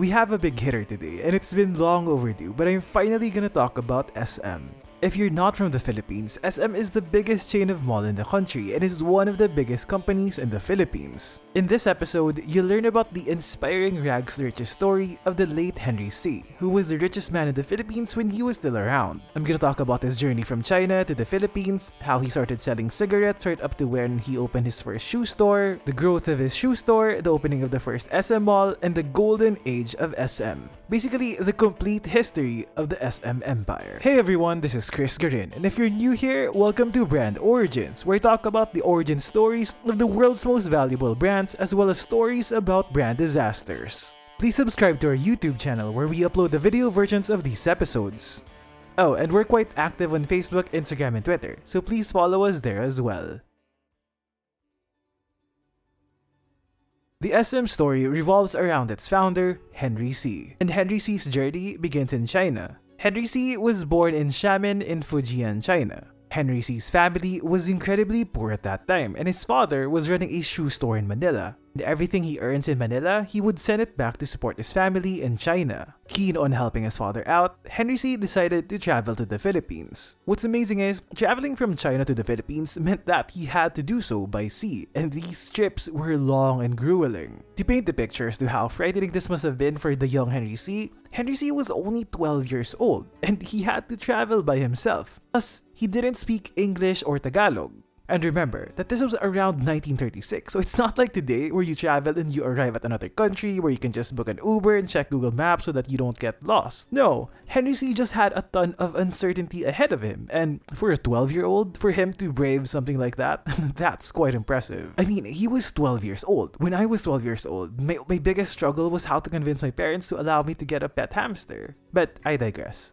We have a big hitter today, and it's been long overdue, but I'm finally gonna talk about SM. If you're not from the Philippines, SM is the biggest chain of mall in the country and is one of the biggest companies in the Philippines. In this episode, you'll learn about the inspiring rags to riches story of the late Henry Sy., who was the richest man in the Philippines when he was still around. I'm gonna talk about his journey from China to the Philippines, how he started selling cigarettes right up to when he opened his first shoe store, the growth of his shoe store, the opening of the first SM mall, and the golden age of SM. Basically, the complete history of the SM empire. Hey everyone, this is Chris Garin, and if you're new here, welcome to Brand Origins, where I talk about the origin stories of the world's most valuable brands as well as stories about brand disasters. Please subscribe to our YouTube channel where we upload the video versions of these episodes. Oh, and we're quite active on Facebook, Instagram, and Twitter, so please follow us there as well. The SM story revolves around its founder, Henry Sy. And Henry Sy's journey begins in China. Henry Sy was born in Xiamen in Fujian, China. Henry Sy's family was incredibly poor at that time, and his father was running a shoe store in Manila. And everything he earns in Manila, he would send it back to support his family in China. Keen on helping his father out, Henry Sy decided to travel to the Philippines. What's amazing is, traveling from China to the Philippines meant that he had to do so by sea, and these trips were long and grueling. To paint the picture as to how frightening this must have been for the young Henry Sy, Henry Sy was only 12 years old, and he had to travel by himself. Plus, he didn't speak English or Tagalog. And remember that this was around 1936, so it's not like today where you travel and you arrive at another country where you can just book an Uber and check Google Maps so that you don't get lost. No, Henry Sy just had a ton of uncertainty ahead of him, and for a 12 year old, for him to brave something like that, that's quite impressive. I mean, he was 12 years old. When I was 12 years old, my, my biggest struggle was how to convince my parents to allow me to get a pet hamster. But I digress.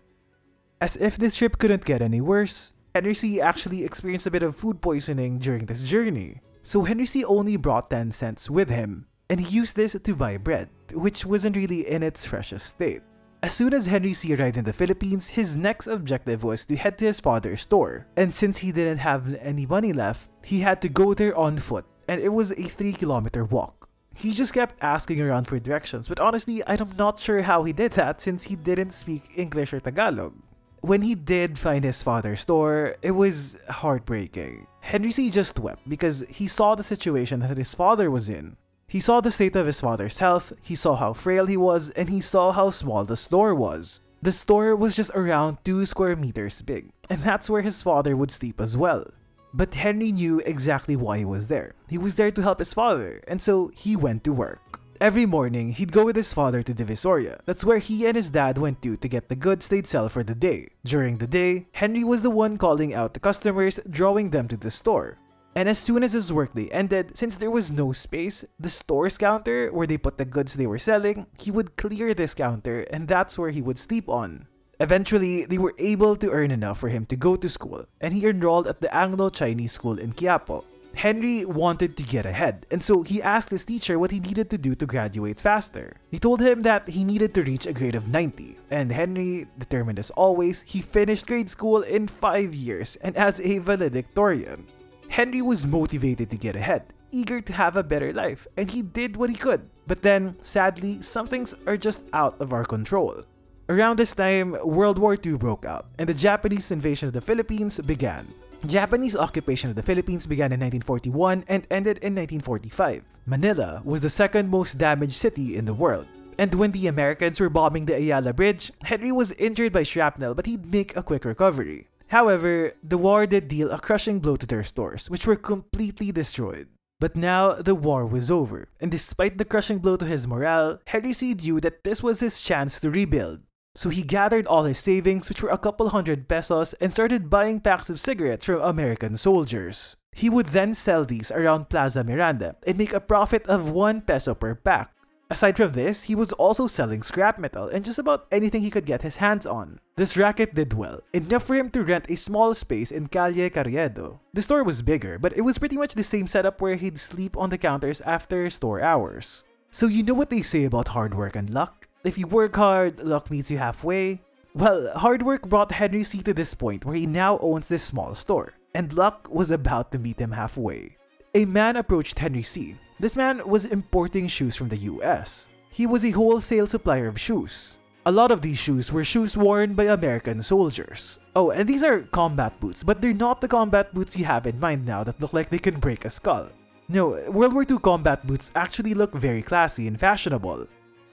As if this trip couldn't get any worse, Henry Sy actually experienced a bit of food poisoning during this journey. So Henry Sy only brought 10 cents with him, and he used this to buy bread, which wasn't really in its freshest state. As soon as Henry Sy arrived in the Philippines, his next objective was to head to his father's store. And since he didn't have any money left, he had to go there on foot, and it was a 3 kilometer walk. He just kept asking around for directions, but honestly, I'm not sure how he did that since he didn't speak English or Tagalog. When he did find his father's store, it was heartbreaking. Henry Sy just wept because he saw the situation that his father was in. He saw the state of his father's health, he saw how frail he was, and he saw how small the store was. The store was just around 2 square meters big, and that's where his father would sleep as well. But Henry knew exactly why he was there. He was there to help his father, and so he went to work. Every morning, he'd go with his father to Divisoria. That's where he and his dad went to to get the goods they'd sell for the day. During the day, Henry was the one calling out the customers, drawing them to the store. And as soon as his workday ended, since there was no space, the store's counter, where they put the goods they were selling, he would clear this counter and that's where he would sleep on. Eventually, they were able to earn enough for him to go to school, and he enrolled at the Anglo-Chinese school in Quiapo. Henry wanted to get ahead, and so he asked his teacher what he needed to do to graduate faster. He told him that he needed to reach a grade of 90, and Henry, determined as always, he finished grade school in 5 years and as a valedictorian. Henry was motivated to get ahead, eager to have a better life, and he did what he could. But then, sadly, some things are just out of our control. Around this time, World War II broke out, and the Japanese invasion of the Philippines began. Japanese occupation of the Philippines began in 1941 and ended in 1945. Manila was the second most damaged city in the world. And when the Americans were bombing the Ayala Bridge, Henry was injured by shrapnel but he'd make a quick recovery. However, the war did deal a crushing blow to their stores, which were completely destroyed. But now the war was over, and despite the crushing blow to his morale, Henry Sy knew that this was his chance to rebuild. So he gathered all his savings, which were a couple hundred pesos, and started buying packs of cigarettes from American soldiers. He would then sell these around Plaza Miranda and make a profit of 1 peso per pack. Aside from this, he was also selling scrap metal and just about anything he could get his hands on. This racket did well, enough for him to rent a small space in Calle Carriedo. The store was bigger, but it was pretty much the same setup where he'd sleep on the counters after store hours. So you know what they say about hard work and luck? If you work hard, luck meets you halfway. Well, hard work brought Henry Sy to this point where he now owns this small store, and luck was about to meet him halfway. A man approached Henry Sy. This man was importing shoes from the US. He was a wholesale supplier of shoes. A lot of these shoes were shoes worn by American soldiers. Oh, and these are combat boots, but they're not the combat boots you have in mind now that look like they can break a skull. No, World War II combat boots actually look very classy and fashionable.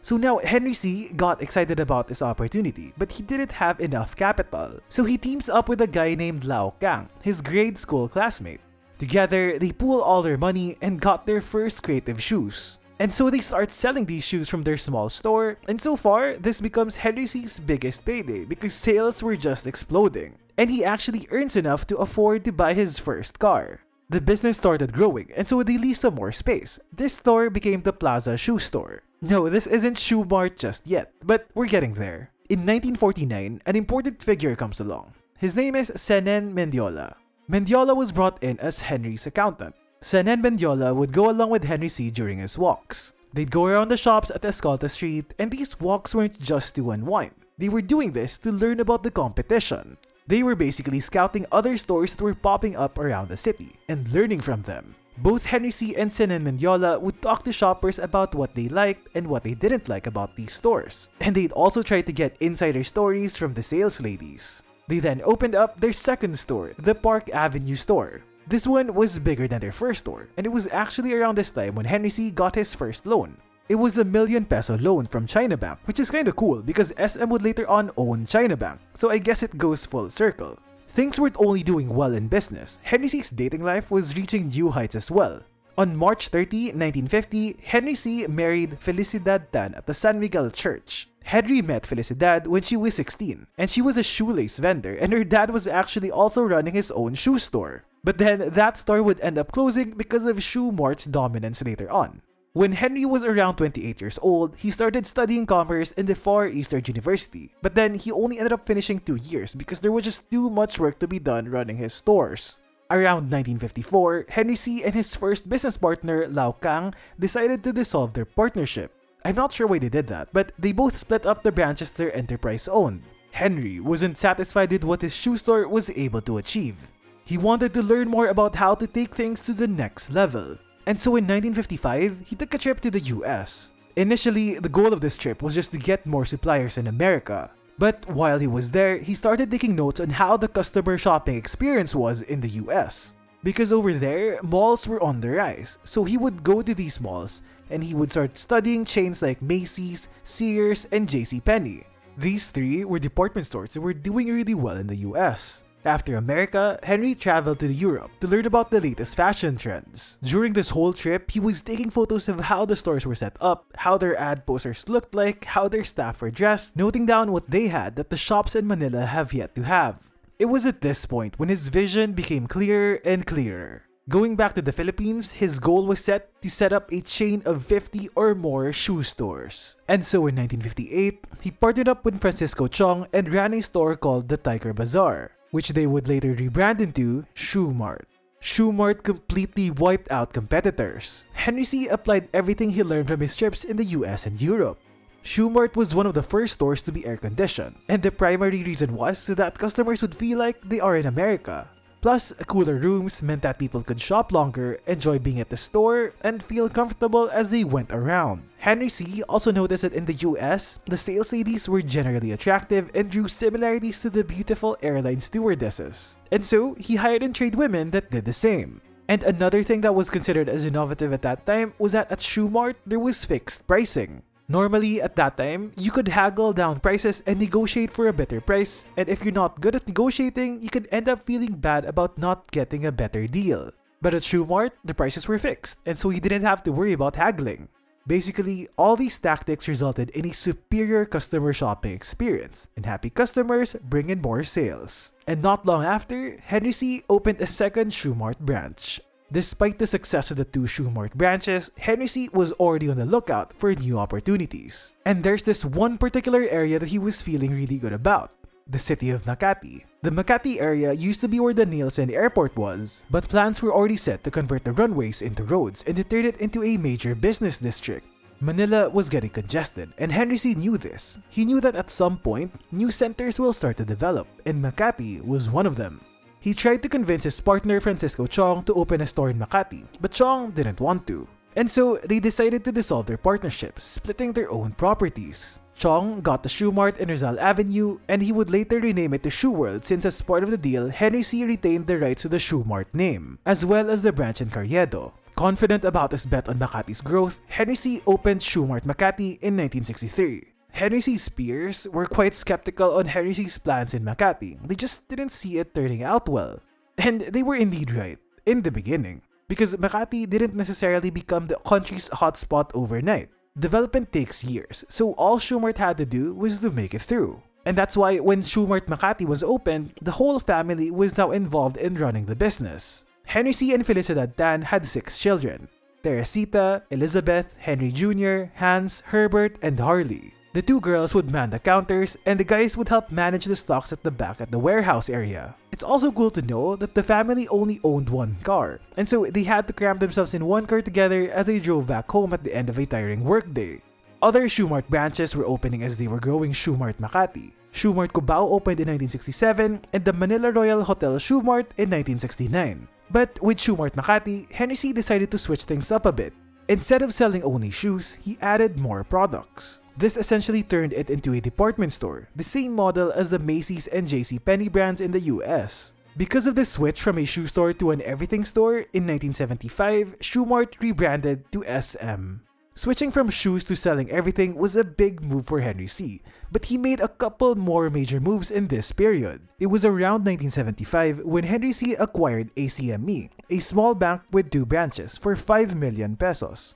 So now Henry Sy got excited about this opportunity, but he didn't have enough capital. So he teams up with a guy named Lao Kang, his grade school classmate. Together, they pool all their money and got their first creative shoes. And so they start selling these shoes from their small store, and so far, this becomes Henry Sy's biggest payday because sales were just exploding. And he actually earns enough to afford to buy his first car. The business started growing, and so they leased some more space. This store became the Plaza Shoe Store. No, this isn't Shoe Mart just yet, but we're getting there. In 1949, an important figure comes along. His name is Senen Mendiola. Mendiola was brought in as Henry's accountant. Senen Mendiola would go along with Henry Sy during his walks. They'd go around the shops at Escolta Street, and these walks weren't just to unwind. They were doing this to learn about the competition. They were basically scouting other stores that were popping up around the city and learning from them. Both Henry Sy and Senen Mendiola would talk to shoppers about what they liked and what they didn't like about these stores. And they'd also try to get insider stories from the sales ladies. They then opened up their second store, the Park Avenue store, this one was bigger than their first store, and it was actually around this time when Henry Sy got his first loan. It was a million peso loan from China Bank, which is kinda cool because SM would later on own China Bank, so I guess it goes full circle. Things weren't only doing well in business, Henry Sy's dating life was reaching new heights as well. On March 30, 1950, Henry Sy married Felicidad Tan at the San Miguel Church. Henry met Felicidad when she was 16, and she was a shoelace vendor, and her dad was actually also running his own shoe store. But then that store would end up closing because of Shoe Mart's dominance later on. When Henry was around 28 years old, he started studying commerce in the Far Eastern University, but then he only ended up finishing two years because there was just too much work to be done running his stores. Around 1954, Henry Sy and his first business partner, Lao Kang, decided to dissolve their partnership. I'm not sure why they did that, but they both split up the branches their enterprise owned. Henry wasn't satisfied with what his shoe store was able to achieve. He wanted to learn more about how to take things to the next level. And so in 1955, he took a trip to the US. Initially, the goal of this trip was just to get more suppliers in America. But while he was there, he started taking notes on how the customer shopping experience was in the US. Because over there, malls were on the rise, so he would go to these malls and he would start studying chains like Macy's, Sears, and JCPenney. These three were department stores that were doing really well in the US. After America, Henry traveled to Europe to learn about the latest fashion trends. During this whole trip, he was taking photos of how the stores were set up, how their ad posters looked like, how their staff were dressed, noting down what they had that the shops in Manila have yet to have. It was at this point when his vision became clearer and clearer. Going back to the Philippines, his goal was set to set up a chain of 50 or more shoe stores. And so in 1958, he partnered up with Francisco Chong and ran a store called the Tiger Bazaar which they would later rebrand into Shoe Mart. Completely wiped out competitors. Henry Sy applied everything he learned from his trips in the US and Europe. Shoe was one of the first stores to be air conditioned, and the primary reason was so that customers would feel like they are in America. Plus, cooler rooms meant that people could shop longer, enjoy being at the store, and feel comfortable as they went around. Henry Sy also noticed that in the US, the sales ladies were generally attractive and drew similarities to the beautiful airline stewardesses. And so, he hired and trained women that did the same. And another thing that was considered as innovative at that time was that at Shoe there was fixed pricing. Normally, at that time, you could haggle down prices and negotiate for a better price, and if you're not good at negotiating, you could end up feeling bad about not getting a better deal. But at Shoe Mart, the prices were fixed, and so you didn't have to worry about haggling. Basically, all these tactics resulted in a superior customer shopping experience, and happy customers bring in more sales. And not long after, Henry Sy opened a second Shoe Mart branch. Despite the success of the two Shoe Mart branches, Sy was already on the lookout for new opportunities. And there's this one particular area that he was feeling really good about the city of Makati. The Makati area used to be where the Nielsen airport was, but plans were already set to convert the runways into roads and to turn it into a major business district. Manila was getting congested, and Henry Sy knew this. He knew that at some point, new centers will start to develop, and Makati was one of them. He tried to convince his partner Francisco Chong to open a store in Makati, but Chong didn't want to. And so they decided to dissolve their partnership, splitting their own properties. Chong got the Shoe Mart in Rizal Avenue, and he would later rename it to Shoe World since as part of the deal, Henry Sy retained the rights to the Shoe Mart name, as well as the branch in Carriedo. Confident about his bet on Makati's growth, Henry Sy opened Shoe Mart Makati in 1963. Henry Sy's peers were quite skeptical on Henry Sy's plans in Makati. They just didn't see it turning out well. And they were indeed right, in the beginning, because Makati didn't necessarily become the country's hotspot overnight. Development takes years, so all Shoe Mart had to do was to make it through. And that's why when Shoe Mart Makati was opened, the whole family was now involved in running the business. Henry Sy. and Felicidad Tan had six children Teresita, Elizabeth, Henry Jr., Hans, Herbert, and Harley. The two girls would man the counters, and the guys would help manage the stocks at the back at the warehouse area. It's also cool to know that the family only owned one car, and so they had to cram themselves in one car together as they drove back home at the end of a tiring workday. Other Shoe Mart branches were opening as they were growing Shoe Mart Makati. Shoe Mart Cubao opened in 1967 and the Manila Royal Hotel Shoe Mart in 1969. But with Shoe Mart Makati, Sy decided to switch things up a bit. Instead of selling only shoes, he added more products. This essentially turned it into a department store, the same model as the Macy's and JC Penney brands in the US. Because of the switch from a shoe store to an everything store, in 1975, Shoe rebranded to SM. Switching from shoes to selling everything was a big move for Henry Sy, but he made a couple more major moves in this period. It was around 1975 when Henry Sy acquired ACME, a small bank with two branches, for 5 million pesos.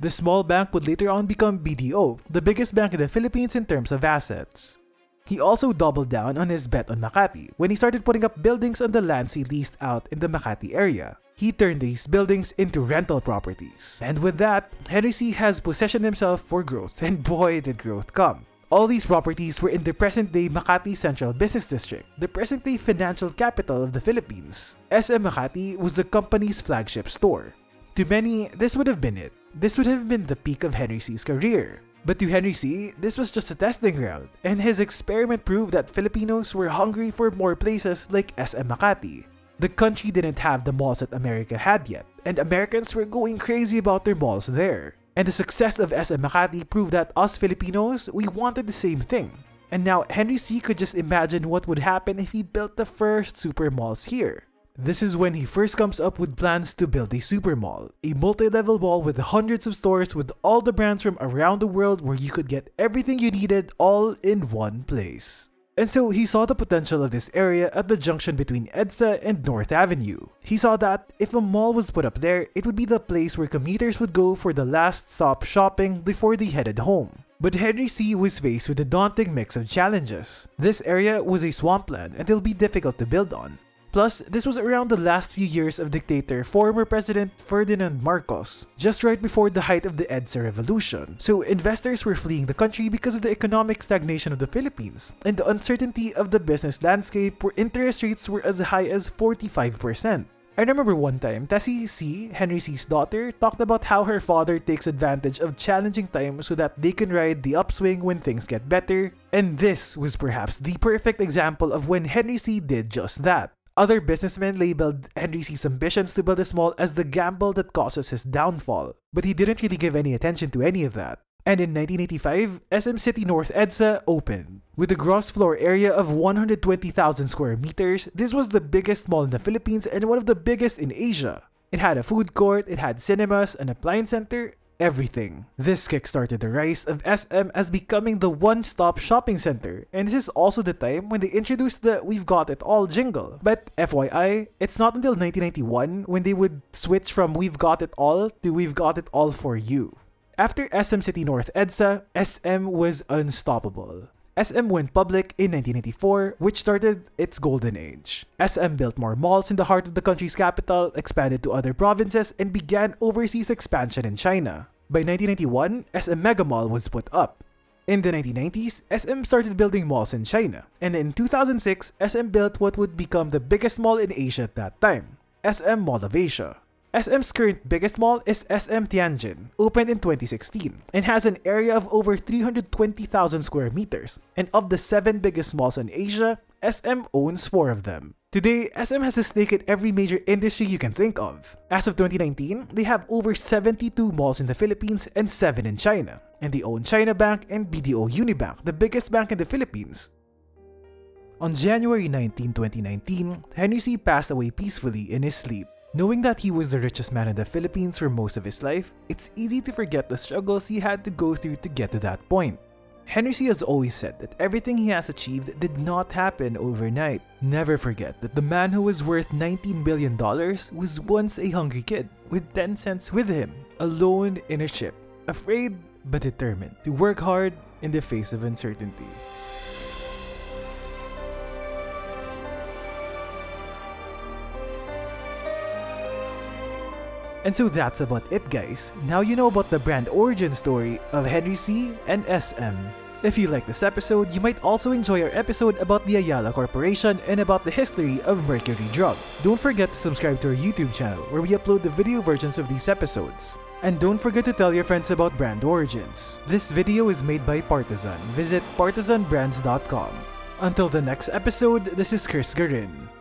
The small bank would later on become BDO, the biggest bank in the Philippines in terms of assets. He also doubled down on his bet on Makati when he started putting up buildings on the lands he leased out in the Makati area. He turned these buildings into rental properties. And with that, Henry Sy has positioned himself for growth, and boy did growth come. All these properties were in the present-day Makati Central Business District, the present-day financial capital of the Philippines. SM Makati was the company's flagship store. To many, this would have been it. This would have been the peak of Henry Sy's career. But to Henry Sy, this was just a testing ground, and his experiment proved that Filipinos were hungry for more places like SM Makati. The country didn't have the malls that America had yet, and Americans were going crazy about their malls there. And the success of SM Makati proved that us Filipinos, we wanted the same thing. And now Henry Sy could just imagine what would happen if he built the first super malls here. This is when he first comes up with plans to build a super mall, a multi-level mall with hundreds of stores with all the brands from around the world where you could get everything you needed all in one place. And so he saw the potential of this area at the junction between EDSA and North Avenue. He saw that if a mall was put up there, it would be the place where commuters would go for the last stop shopping before they headed home. But Henry Sy was faced with a daunting mix of challenges. This area was a swampland and it'll be difficult to build on. Plus, this was around the last few years of dictator former President Ferdinand Marcos, just right before the height of the EDSA revolution. So investors were fleeing the country because of the economic stagnation of the Philippines and the uncertainty of the business landscape where interest rates were as high as 45%. I remember one time, Tessie Sy, Henry Sy's daughter, talked about how her father takes advantage of challenging times so that they can ride the upswing when things get better, and this was perhaps the perfect example of when Henry Sy did just that. Other businessmen labeled Henry Sy's ambitions to build a mall as the gamble that causes his downfall, but he didn't really give any attention to any of that. And in 1985, SM City North EDSA opened. With a gross floor area of 120,000 square meters, this was the biggest mall in the Philippines and one of the biggest in Asia. It had a food court, it had cinemas, an appliance center, everything. This kickstarted the rise of SM as becoming the one-stop shopping center, and this is also the time when they introduced the We've Got It All jingle. But FYI, it's not until 1991 when they would switch from We've Got It All to We've Got It All for You. After SM City North EDSA, SM was unstoppable. SM went public in 1984, which started its golden age. SM built more malls in the heart of the country's capital, expanded to other provinces, and began overseas expansion in China. By 1991, SM Mega Mall was put up. In the 1990s, SM started building malls in China, and in 2006, SM built what would become the biggest mall in Asia at that time, SM Mall of Asia. SM's current biggest mall is SM Tianjin, opened in 2016, and has an area of over 320,000 square meters. And of the seven biggest malls in Asia, SM owns four of them. Today, SM has a stake in every major industry you can think of. As of 2019, they have over 72 malls in the Philippines and 7 in China. And they own China Bank and BDO Unibank, the biggest bank in the Philippines. On January 19, 2019, Henry Sy. passed away peacefully in his sleep. Knowing that he was the richest man in the Philippines for most of his life, it's easy to forget the struggles he had to go through to get to that point. Henry Sy has always said that everything he has achieved did not happen overnight. Never forget that the man who was worth $19 billion was once a hungry kid, with 10 cents with him, alone in a ship, afraid but determined to work hard in the face of uncertainty. And so that's about it guys. Now you know about the brand origin story of Henry Sy and SM. If you like this episode, you might also enjoy our episode about the Ayala Corporation and about the history of Mercury Drug. Don't forget to subscribe to our YouTube channel where we upload the video versions of these episodes. And don't forget to tell your friends about Brand Origins. This video is made by Partizan. Visit partizanbrands.com. Until the next episode, this is Chris Garin.